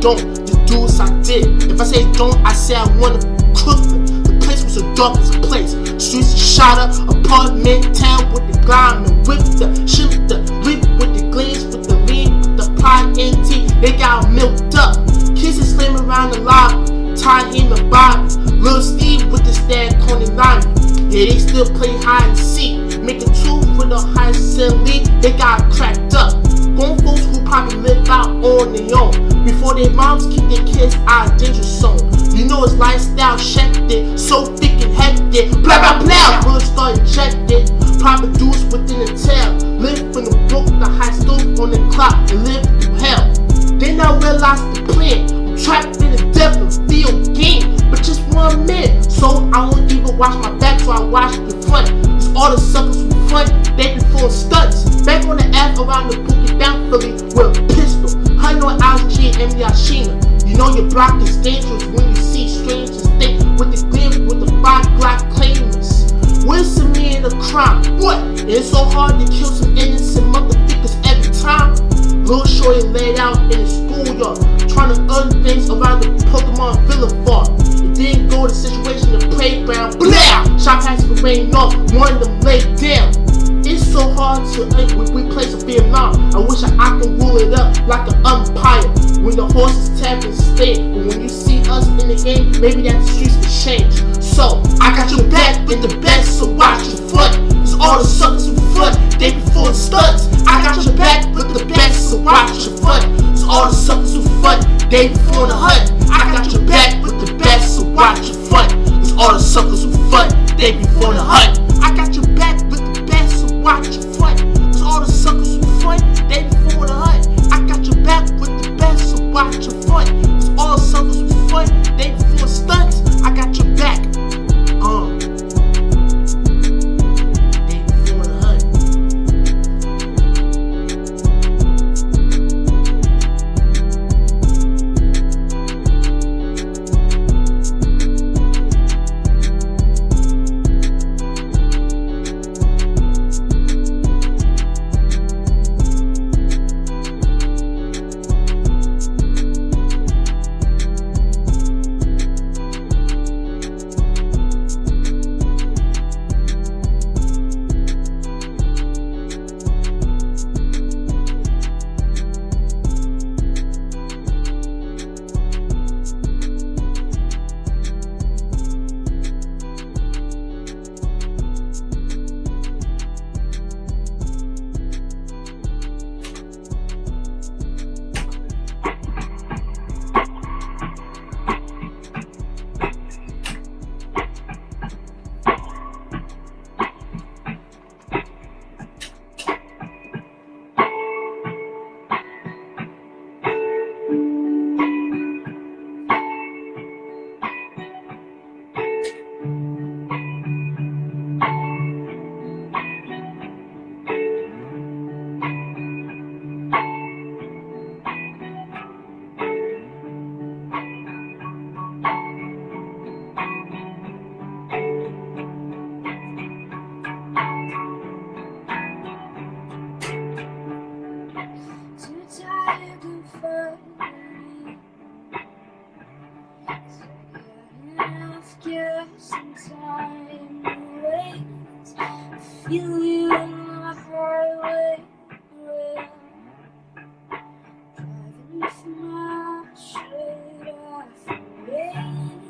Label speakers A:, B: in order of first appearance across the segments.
A: don't, just do as I did. If I say don't, I say I wanna Crooklyn. The place was the darkest place. Streets shot up, apartment town with the grime and whip the shimp the whip with the glaze, with the lean, with the pie and tea. They got milked up. Kids is slamming around the lobby, tie him and Bobby. Lil Steve with the stand corny line. Yeah, they still play hide and seek. Making two for the high silly, they got cracked up. Folks who probably live out on their own. Before their moms keep their kids out of danger zone. You know his lifestyle shifted, so thick and hectic. Blah blah blah, bullets start injected. Proper dudes within the tail. Live from the book, the high stove on the clock, and live through hell. Then I realized the plan. I'm trapped in the devil field game, but just one minute. So I won't even watch my back, so I watch the front. All the suckers who front, they be full stunts. Back on the app around the bookie down Philly with a pistol. I know Alex G and Emily Ashina. You know your block is dangerous when you see strangers think with the glim with the five Glock claimers. Where's the man of crime? What? It's so hard to kill some innocent motherfuckers every time. Lil Shorty laid out in the schoolyard, trying to earn things around the Pokemon Villa Farm. Didn't go the situation in the playground. Blah! Shot past the rain off, one of them laid down. It's so hard to end when we play some Vietnam. I wish I, I could rule it up like an umpire. When the horses tap and stay, but when you see us in the game, maybe that the streets will change. So I got your back with the best, so watch your foot. Cause all the suckers who front, they be full of studs. I got your back with the best, so watch your foot. Cause all the suckers who front, they be full of hut. I got your back the watch your front. Cause all the suckers who front, they be full of hut. I got your back with the best, so watch your
B: in my highway. Driving rain.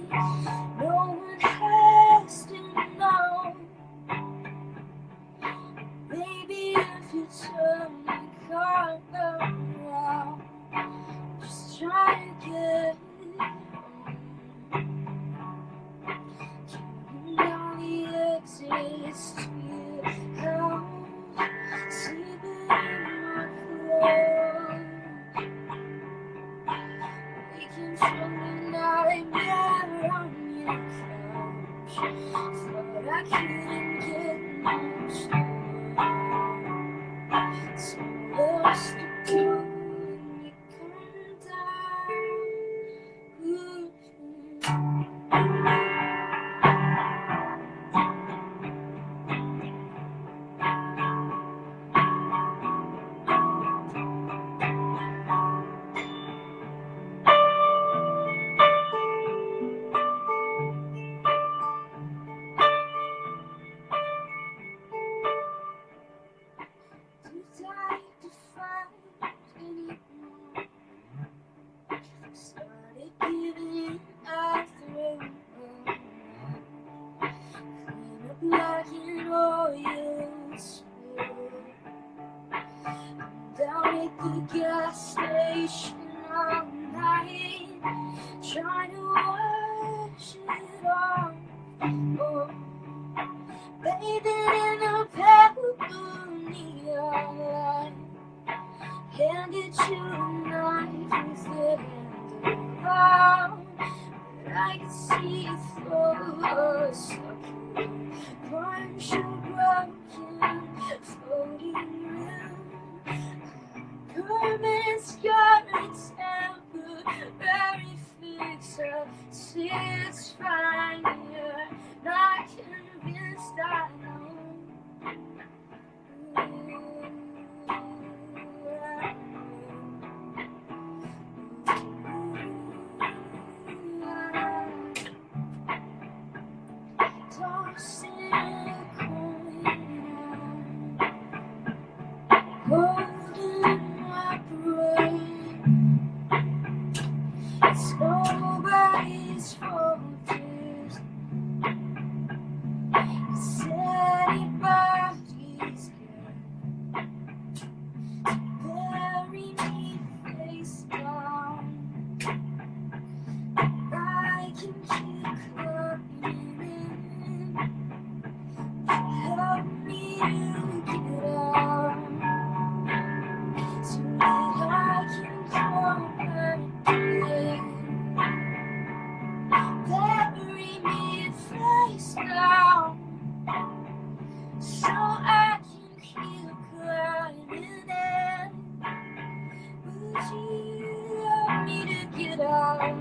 B: No one has to know. Maybe if you turn the car the gas station all night, trying to wash it off. Oh, bathing in pale neon light. Handed you knife the out. But I could see through a Garment skirts temporary fixer. Sits fine, down.